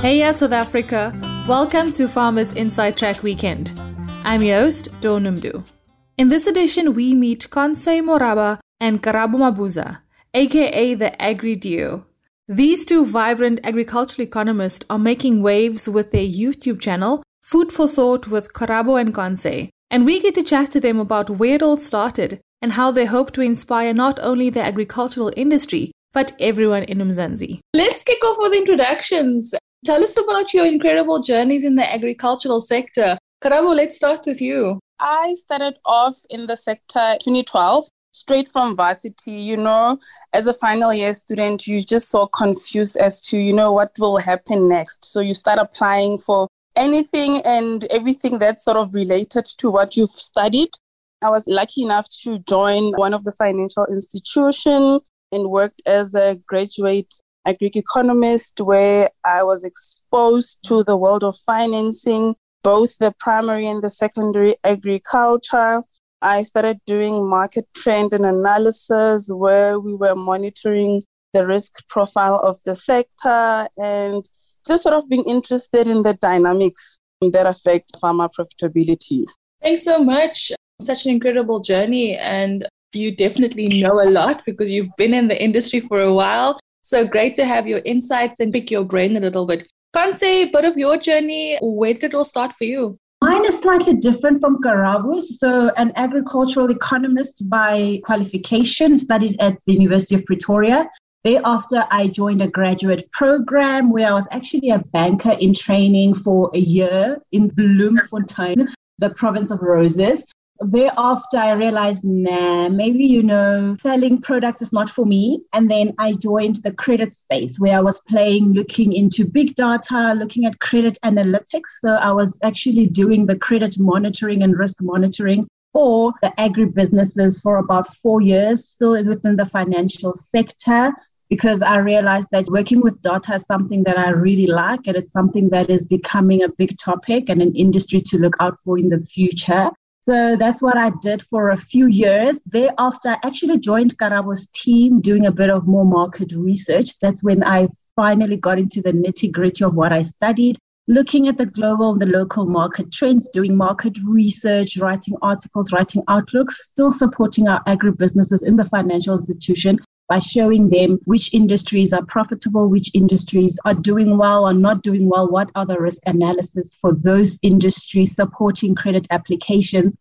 Hey, yeah, South Africa. Welcome to Farmers Inside Track Weekend. I'm your host, Dawn Noemdoe. In this edition, we meet Conse Moraba and Karabo Mabuza, aka the Agri Duo. These two vibrant agricultural economists are making waves with their YouTube channel, Food for Thought with Karabo and Conse. And we get to chat to them about where it all started and how they hope to inspire not only the agricultural industry, but everyone in Umzansi. Let's kick off with introductions. Tell us about your incredible journeys in the agricultural sector. Karabo, let's start with you. I started off in the sector 2012 straight from varsity you know as a final year student you're just so confused as to you know what will happen next so you start applying for anything and everything that's sort of related to what you've studied i was lucky enough to join one of the financial institution and worked as a graduate agri economist where I was exposed to the world of financing, both the primary and the secondary agriculture. I started doing market trend and analysis where we were monitoring the risk profile of the sector and just sort of being interested in the dynamics that affect farmer profitability. Thanks so much. Such an incredible journey, and you definitely know a lot because you've been in the industry for a while. So great to have your insights and pick your brain a little bit. Conse a bit of your journey. Where did it all start for you? Mine is slightly different from Karabo's. So, an agricultural economist by qualification, studied at the University of Pretoria. Thereafter, I joined a graduate program where I was actually a banker in training for a year in Bloemfontein, the province of roses thereafter I realized, nah, maybe, you know, selling product is not for me. And then I joined the credit space where I was playing, looking into big data, looking at credit analytics. So I was actually doing the credit monitoring and risk monitoring for the agribusinesses for about four years, still within the financial sector. Because I realized that working with data is something that I really like, and it's something that is becoming a big topic and an industry to look out for in the future. So that's what I did for a few years. Thereafter, I actually joined Karabo's team doing a bit of more market research. That's when I finally got into the nitty gritty of what I studied, looking at the global and the local market trends, doing market research, writing articles, writing outlooks, still supporting our agribusinesses in the financial institution by showing them which industries are profitable, which industries are doing well or not doing well, what are the risk analysis for those industries supporting credit applications.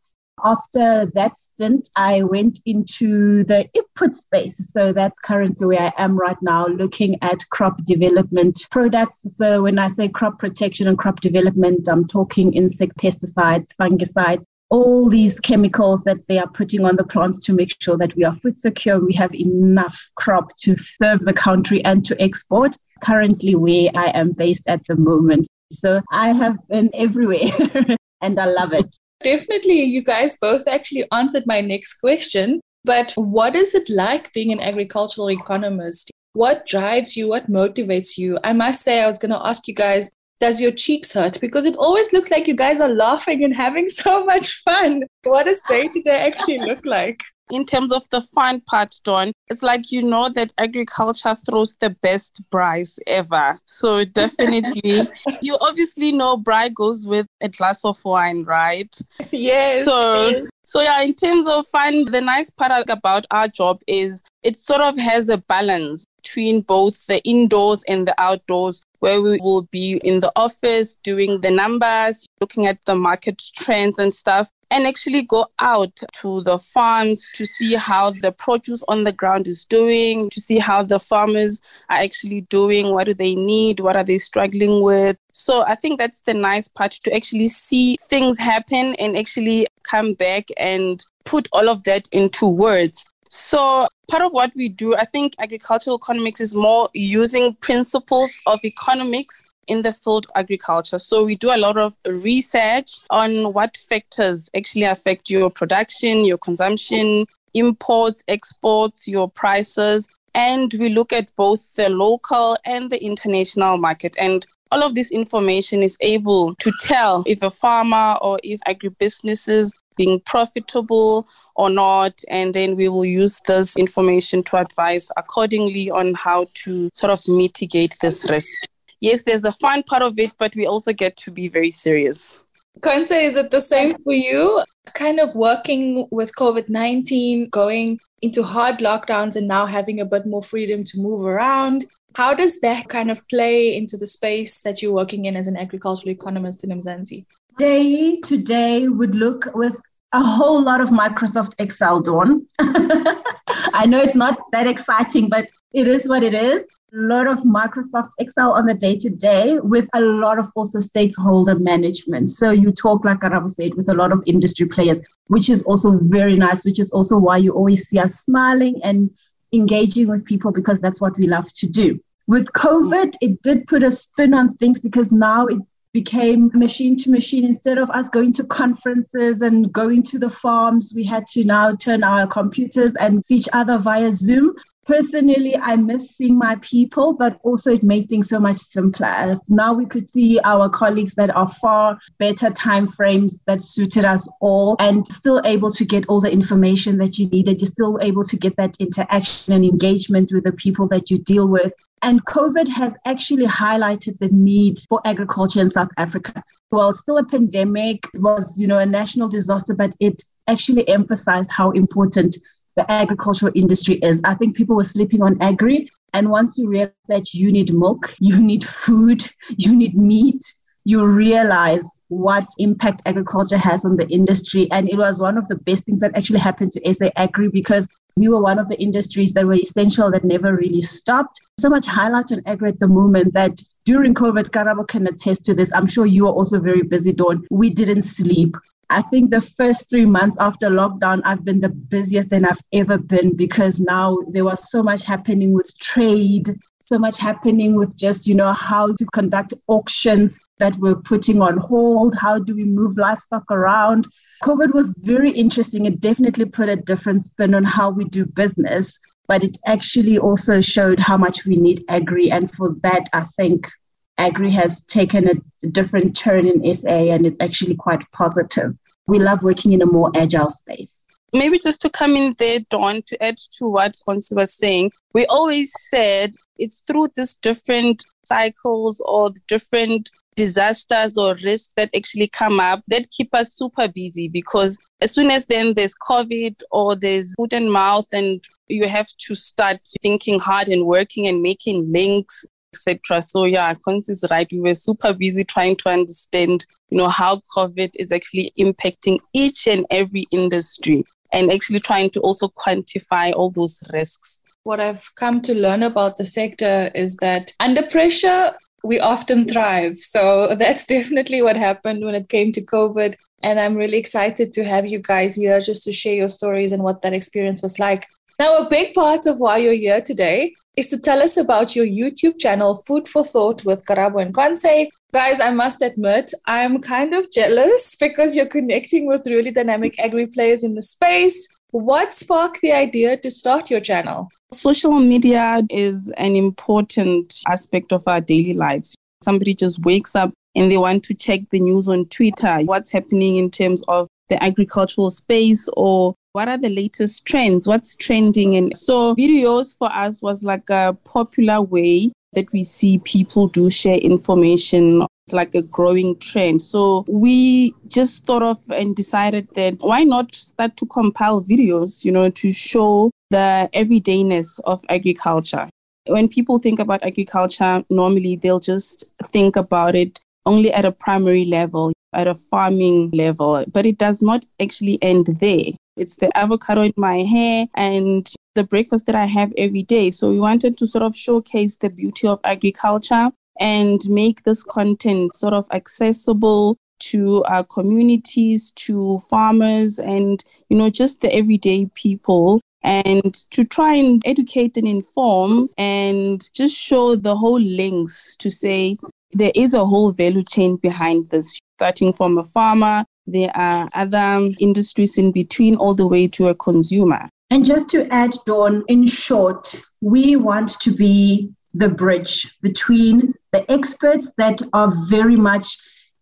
After that stint, I went into the input space. So that's currently where I am right now, looking at crop development products. So when I say crop protection and crop development, I'm talking insect pesticides, fungicides, all these chemicals that they are putting on the plants to make sure that we are food secure, we have enough crop to serve the country and to export. Currently, where I am based at the moment. So I have been everywhere and I love it. Definitely, you guys both actually answered my next question. But what is it like being an agricultural economist? What drives you? What motivates you? I must say, I was going to ask you guys does your cheeks hurt? Because it always looks like you guys are laughing and having so much fun. What does day to day actually look like? In terms of the fun part, Dawn, it's like you know that agriculture throws the best braais ever. So definitely, you obviously know braai goes with a glass of wine, right? Yes. So. Yes. So yeah, in terms of fun, the nice part about our job is it sort of has a balance between both the indoors and the outdoors where we will be in the office doing the numbers, looking at the market trends and stuff, and actually go out to the farms to see how the produce on the ground is doing, to see how the farmers are actually doing, what do they need, what are they struggling with. So I think that's the nice part to actually see things happen and actually come back and put all of that into words. So, part of what we do, I think agricultural economics is more using principles of economics in the field of agriculture. So, we do a lot of research on what factors actually affect your production, your consumption, imports, exports, your prices. And we look at both the local and the international market. And all of this information is able to tell if a farmer or if agribusinesses being profitable or not. And then we will use this information to advise accordingly on how to sort of mitigate this risk. yes, there's the fun part of it, but we also get to be very serious. Konse, is it the same for you? Kind of working with COVID 19, going into hard lockdowns, and now having a bit more freedom to move around. How does that kind of play into the space that you're working in as an agricultural economist in Mzansi? Day to day would look with a whole lot of Microsoft Excel, Dawn. I know it's not that exciting, but it is what it is. A lot of Microsoft Excel on the day to day with a lot of also stakeholder management. So you talk, like Karabo said, with a lot of industry players, which is also very nice, which is also why you always see us smiling and engaging with people because that's what we love to do. With COVID, it did put a spin on things because now it became machine to machine. Instead of us going to conferences and going to the farms, we had to now turn our computers and see each other via Zoom. Personally, I miss seeing my people, but also it made things so much simpler. Now we could see our colleagues that are far better time frames that suited us all and still able to get all the information that you needed. You're still able to get that interaction and engagement with the people that you deal with. And COVID has actually highlighted the need for agriculture in South Africa. Well, still a pandemic, was, you know, a national disaster, but it actually emphasized how important the agricultural industry is. I think people were sleeping on agri. And once you realize that you need milk, you need food, you need meat, you realize what impact agriculture has on the industry. And it was one of the best things that actually happened to SA Agri because we were one of the industries that were essential that never really stopped. So much highlight agri at the moment that during COVID, Karabo can attest to this. I'm sure you are also very busy, Dawn. We didn't sleep. I think the first three months after lockdown, I've been the busiest than I've ever been because now there was so much happening with trade, so much happening with just, you know, how to conduct auctions that we're putting on hold. How do we move livestock around? COVID was very interesting. It definitely put a different spin on how we do business, but it actually also showed how much we need agri. And for that, I think agri has taken a different turn in SA and it's actually quite positive. We love working in a more agile space. Maybe just to come in there, Dawn, to add to what Konse was saying, we always said it's through these different cycles or the different disasters or risks that actually come up that keep us super busy because as soon as then there's COVID or there's foot and mouth and you have to start thinking hard and working and making links etc. So yeah, Konse is right. We were super busy trying to understand, you know, how COVID is actually impacting each and every industry and actually trying to also quantify all those risks. What I've come to learn about the sector is that under pressure, we often thrive. So that's definitely what happened when it came to COVID. And I'm really excited to have you guys here just to share your stories and what that experience was like. Now, a big part of why you're here today is to tell us about your YouTube channel, Food for Thought with Karabo and Konse. Guys, I must admit, I'm kind of jealous because you're connecting with really dynamic agri players in the space. What sparked the idea to start your channel? Social media is an important aspect of our daily lives. Somebody just wakes up and they want to check the news on Twitter, what's happening in terms of the agricultural space or what are the latest trends, what's trending. And so videos for us was like a popular way that we see people do share information. It's like a growing trend. So we just thought of and decided that why not start to compile videos, you know, to show the everydayness of agriculture. When people think about agriculture, normally they'll just think about it only at a primary level, at a farming level, but it does not actually end there. It's the avocado in my hair and the breakfast that I have every day. So we wanted to sort of showcase the beauty of agriculture and make this content sort of accessible to our communities, to farmers, and you know, just the everyday people. And to try and educate and inform and just show the whole links to say there is a whole value chain behind this, starting from a farmer there are other industries in between, all the way to a consumer. And just to add, Dawn, in short, we want to be the bridge between the experts that are very much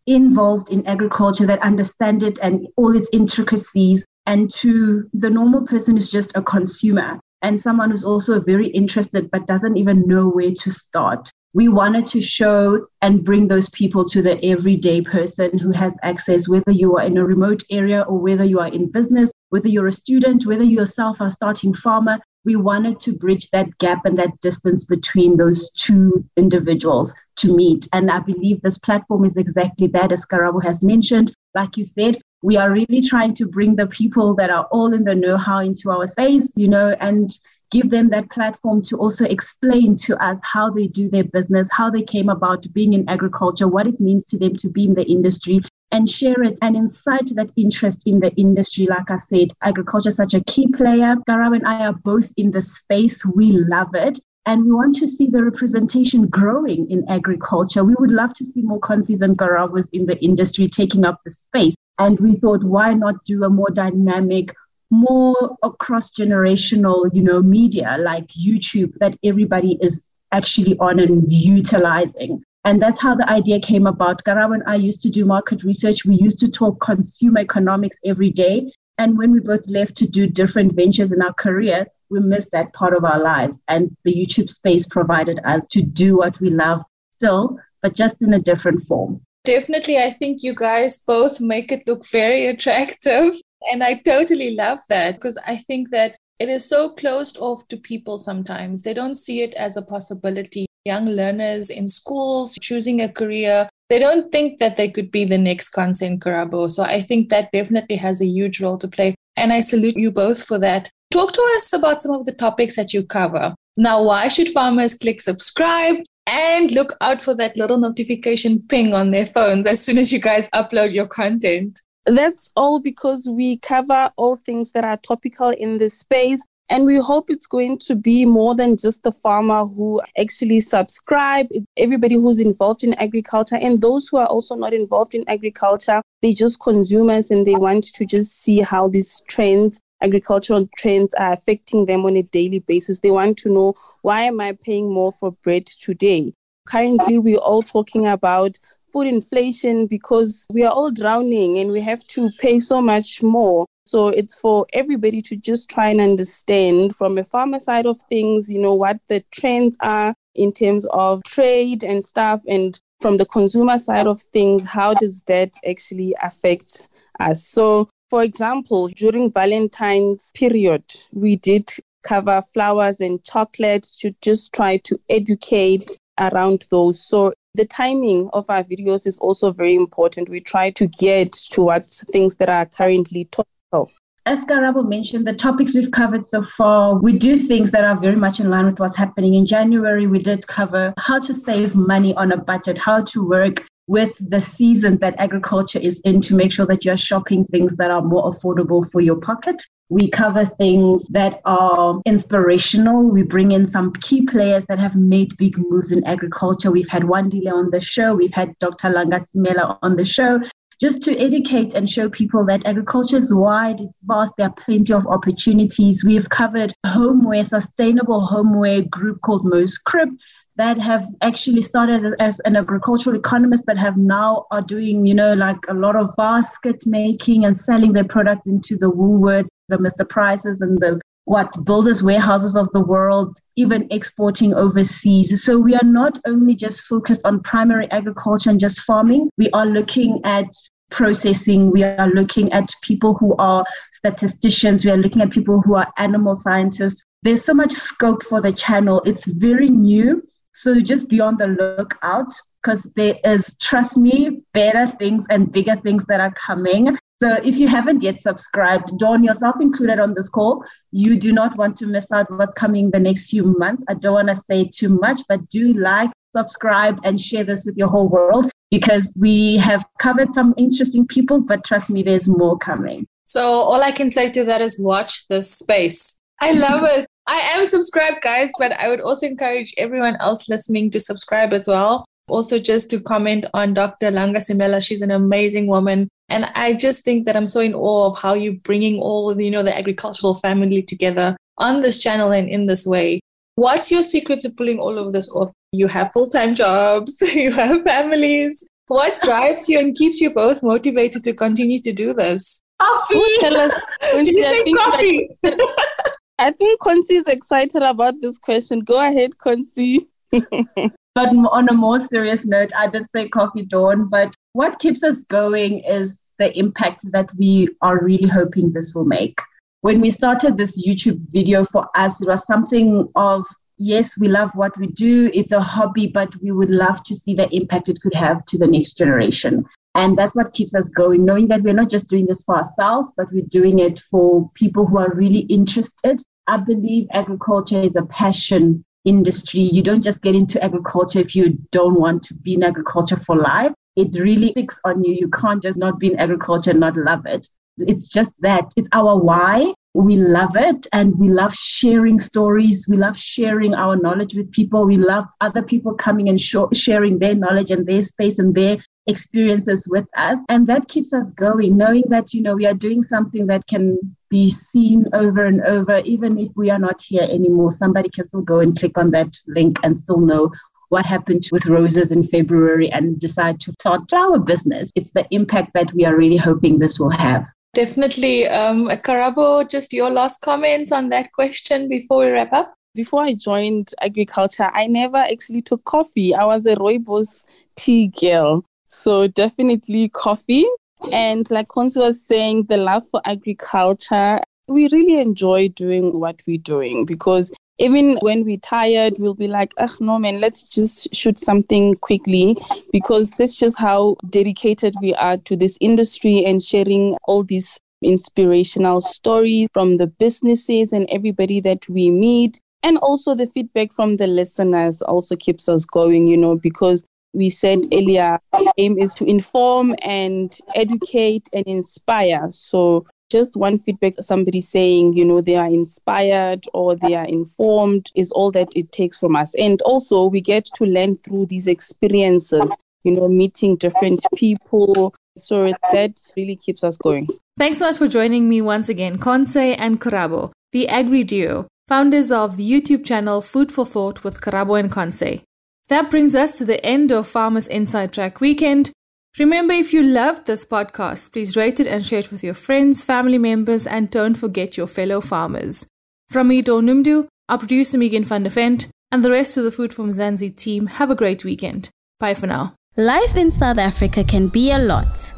involved in agriculture, that understand it and all its intricacies, and to the normal person who's just a consumer and someone who's also very interested but doesn't even know where to start we wanted to show and bring those people to the everyday person who has access, whether you are in a remote area or whether you are in business, whether you're a student, whether you yourself are starting farmer. We wanted to bridge that gap and that distance between those two individuals to meet. And I believe this platform is exactly that, as Karabo has mentioned. Like you said, we are really trying to bring the people that are all in the know how into our space, you know, and give them that platform to also explain to us how they do their business, how they came about being in agriculture, what it means to them to be in the industry, and share it and incite that interest in the industry. Like I said, agriculture is such a key player. Garab and I are both in the space. We love it. And we want to see the representation growing in agriculture. We would love to see more Consis and Karabos in the industry taking up the space. And we thought, why not do a more dynamic, more across generational, you know, media like YouTube that everybody is actually on and utilizing. And that's how the idea came about. Garab and I used to do market research. We used to talk consumer economics every day. And when we both left to do different ventures in our career, we missed that part of our lives. And the YouTube space provided us to do what we love still, but just in a different form. Definitely, I think you guys both make it look very attractive. And I totally love that because I think that it is so closed off to people sometimes. They don't see it as a possibility. Young learners in schools choosing a career, they don't think that they could be the next Consen Karabo. So I think that definitely has a huge role to play. And I salute you both for that. Talk to us about some of the topics that you cover. Now, why should farmers click subscribe? And look out for that little notification ping on their phones as soon as you guys upload your content. That's all because we cover all things that are topical in this space. And we hope it's going to be more than just the farmer who actually subscribe. Everybody who's involved in agriculture and those who are also not involved in agriculture, they just consumers and they want to just see how these trends, agricultural trends are affecting them on a daily basis. They want to know why am I paying more for bread today? Currently, we're all talking about food inflation because we are all drowning and we have to pay so much more. So it's for everybody to just try and understand from a farmer side of things, you know, what the trends are in terms of trade and stuff. And from the consumer side of things, how does that actually affect us? So, for example, during Valentine's period, we did cover flowers and chocolate to just try to educate around those. So the timing of our videos is also very important. We try to get towards things that are currently topical. As Karabo mentioned, the topics we've covered so far, we do things that are very much in line with what's happening. In January, we did cover how to save money on a budget, how to work with the season that agriculture is in to make sure that you're shopping things that are more affordable for your pocket. We cover things that are inspirational. We bring in some key players that have made big moves in agriculture. We've had Wandile on the show. We've had Dr. Langa Simela on the show just to educate and show people that agriculture is wide, it's vast, there are plenty of opportunities. We've covered homeware, sustainable homeware group called Mo's Crib that have actually started as, as, an agricultural economist but have now are doing you know like a lot of basket making and selling their products into the woolworth the mr prices and the what builders warehouses of the world even exporting overseas. So we are not only just focused on primary agriculture and just farming. We are looking at processing. We are looking at people who are statisticians. We are looking at people who are animal scientists. There's so much scope for the channel. It's very new so just be on the lookout because there is, trust me, better things and bigger things that are coming. So if you haven't yet subscribed, Dawn, yourself included on this call, you do not want to miss out what's coming the next few months. I don't want to say too much, but do like, subscribe, and share this with your whole world because we have covered some interesting people, but trust me, there's more coming. So all I can say to that is watch this space. I love it. I am subscribed, guys, but I would also encourage everyone else listening to subscribe as well. Also, just to comment on Dr. Langa Simela, she's an amazing woman. And I just think that I'm so in awe of how you're bringing all, you know, the agricultural family together on this channel and in this way. What's your secret to pulling all of this off? You have full time jobs, you have families. What drives you and keeps you both motivated to continue to do this? Coffee. Tell us. Did you say coffee? I think Consi is excited about this question. Go ahead, Consi. But on a more serious note, I did say coffee dawn, but what keeps us going is the impact that we are really hoping this will make. When we started this YouTube video for us, it was something of yes, we love what we do. It's a hobby, but we would love to see the impact it could have to the next generation. And that's what keeps us going, knowing that we're not just doing this for ourselves, but we're doing it for people who are really interested. I believe agriculture is a passion industry. You don't just get into agriculture if you don't want to be in agriculture for life. It really sticks on you. You can't just not be in agriculture and not love it. It's just that it's our why. We love it and we love sharing stories. We love sharing our knowledge with people. We love other people coming and sh- sharing their knowledge and their space and their experiences with us. And that keeps us going, knowing that, you know, we are doing something that can be seen over and over, even if we are not here anymore. Somebody can still go and click on that link and still know what happened with roses in February and decide to start our business. It's the impact that we are really hoping this will have. Definitely. Um, Karabo, just your last comments on that question before we wrap up? Before I joined agriculture, I never actually took coffee. I was a rooibos tea girl. So definitely coffee. And like Consi was saying, the love for agriculture, we really enjoy doing what we're doing because even when we're tired, we'll be like, oh no man, let's just shoot something quickly because that's just how dedicated we are to this industry and sharing all these inspirational stories from the businesses and everybody that we meet. And also the feedback from the listeners also keeps us going, you know, because we said earlier, aim is to inform and educate and inspire. So just one feedback somebody saying you know they are inspired or they are informed is all that it takes from us. And also we get to learn through these experiences you know meeting different people. So that really keeps us going. Thanks so much for joining me once again Conse and Karabo the agri duo founders of the youtube channel food for thought with Karabo and Conse that brings us to the end of Farmers Inside Track Weekend. Remember, if you loved this podcast, please rate it and share it with your friends, family members, and don't forget your fellow farmers. From me, Dawn Noemdoe, our producer Megan van der Vent, and the rest of the Food for Mzansi team, have a great weekend. Bye for now. Life in South Africa can be a lot.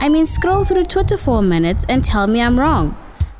I mean, scroll through Twitter for a minute and tell me I'm wrong.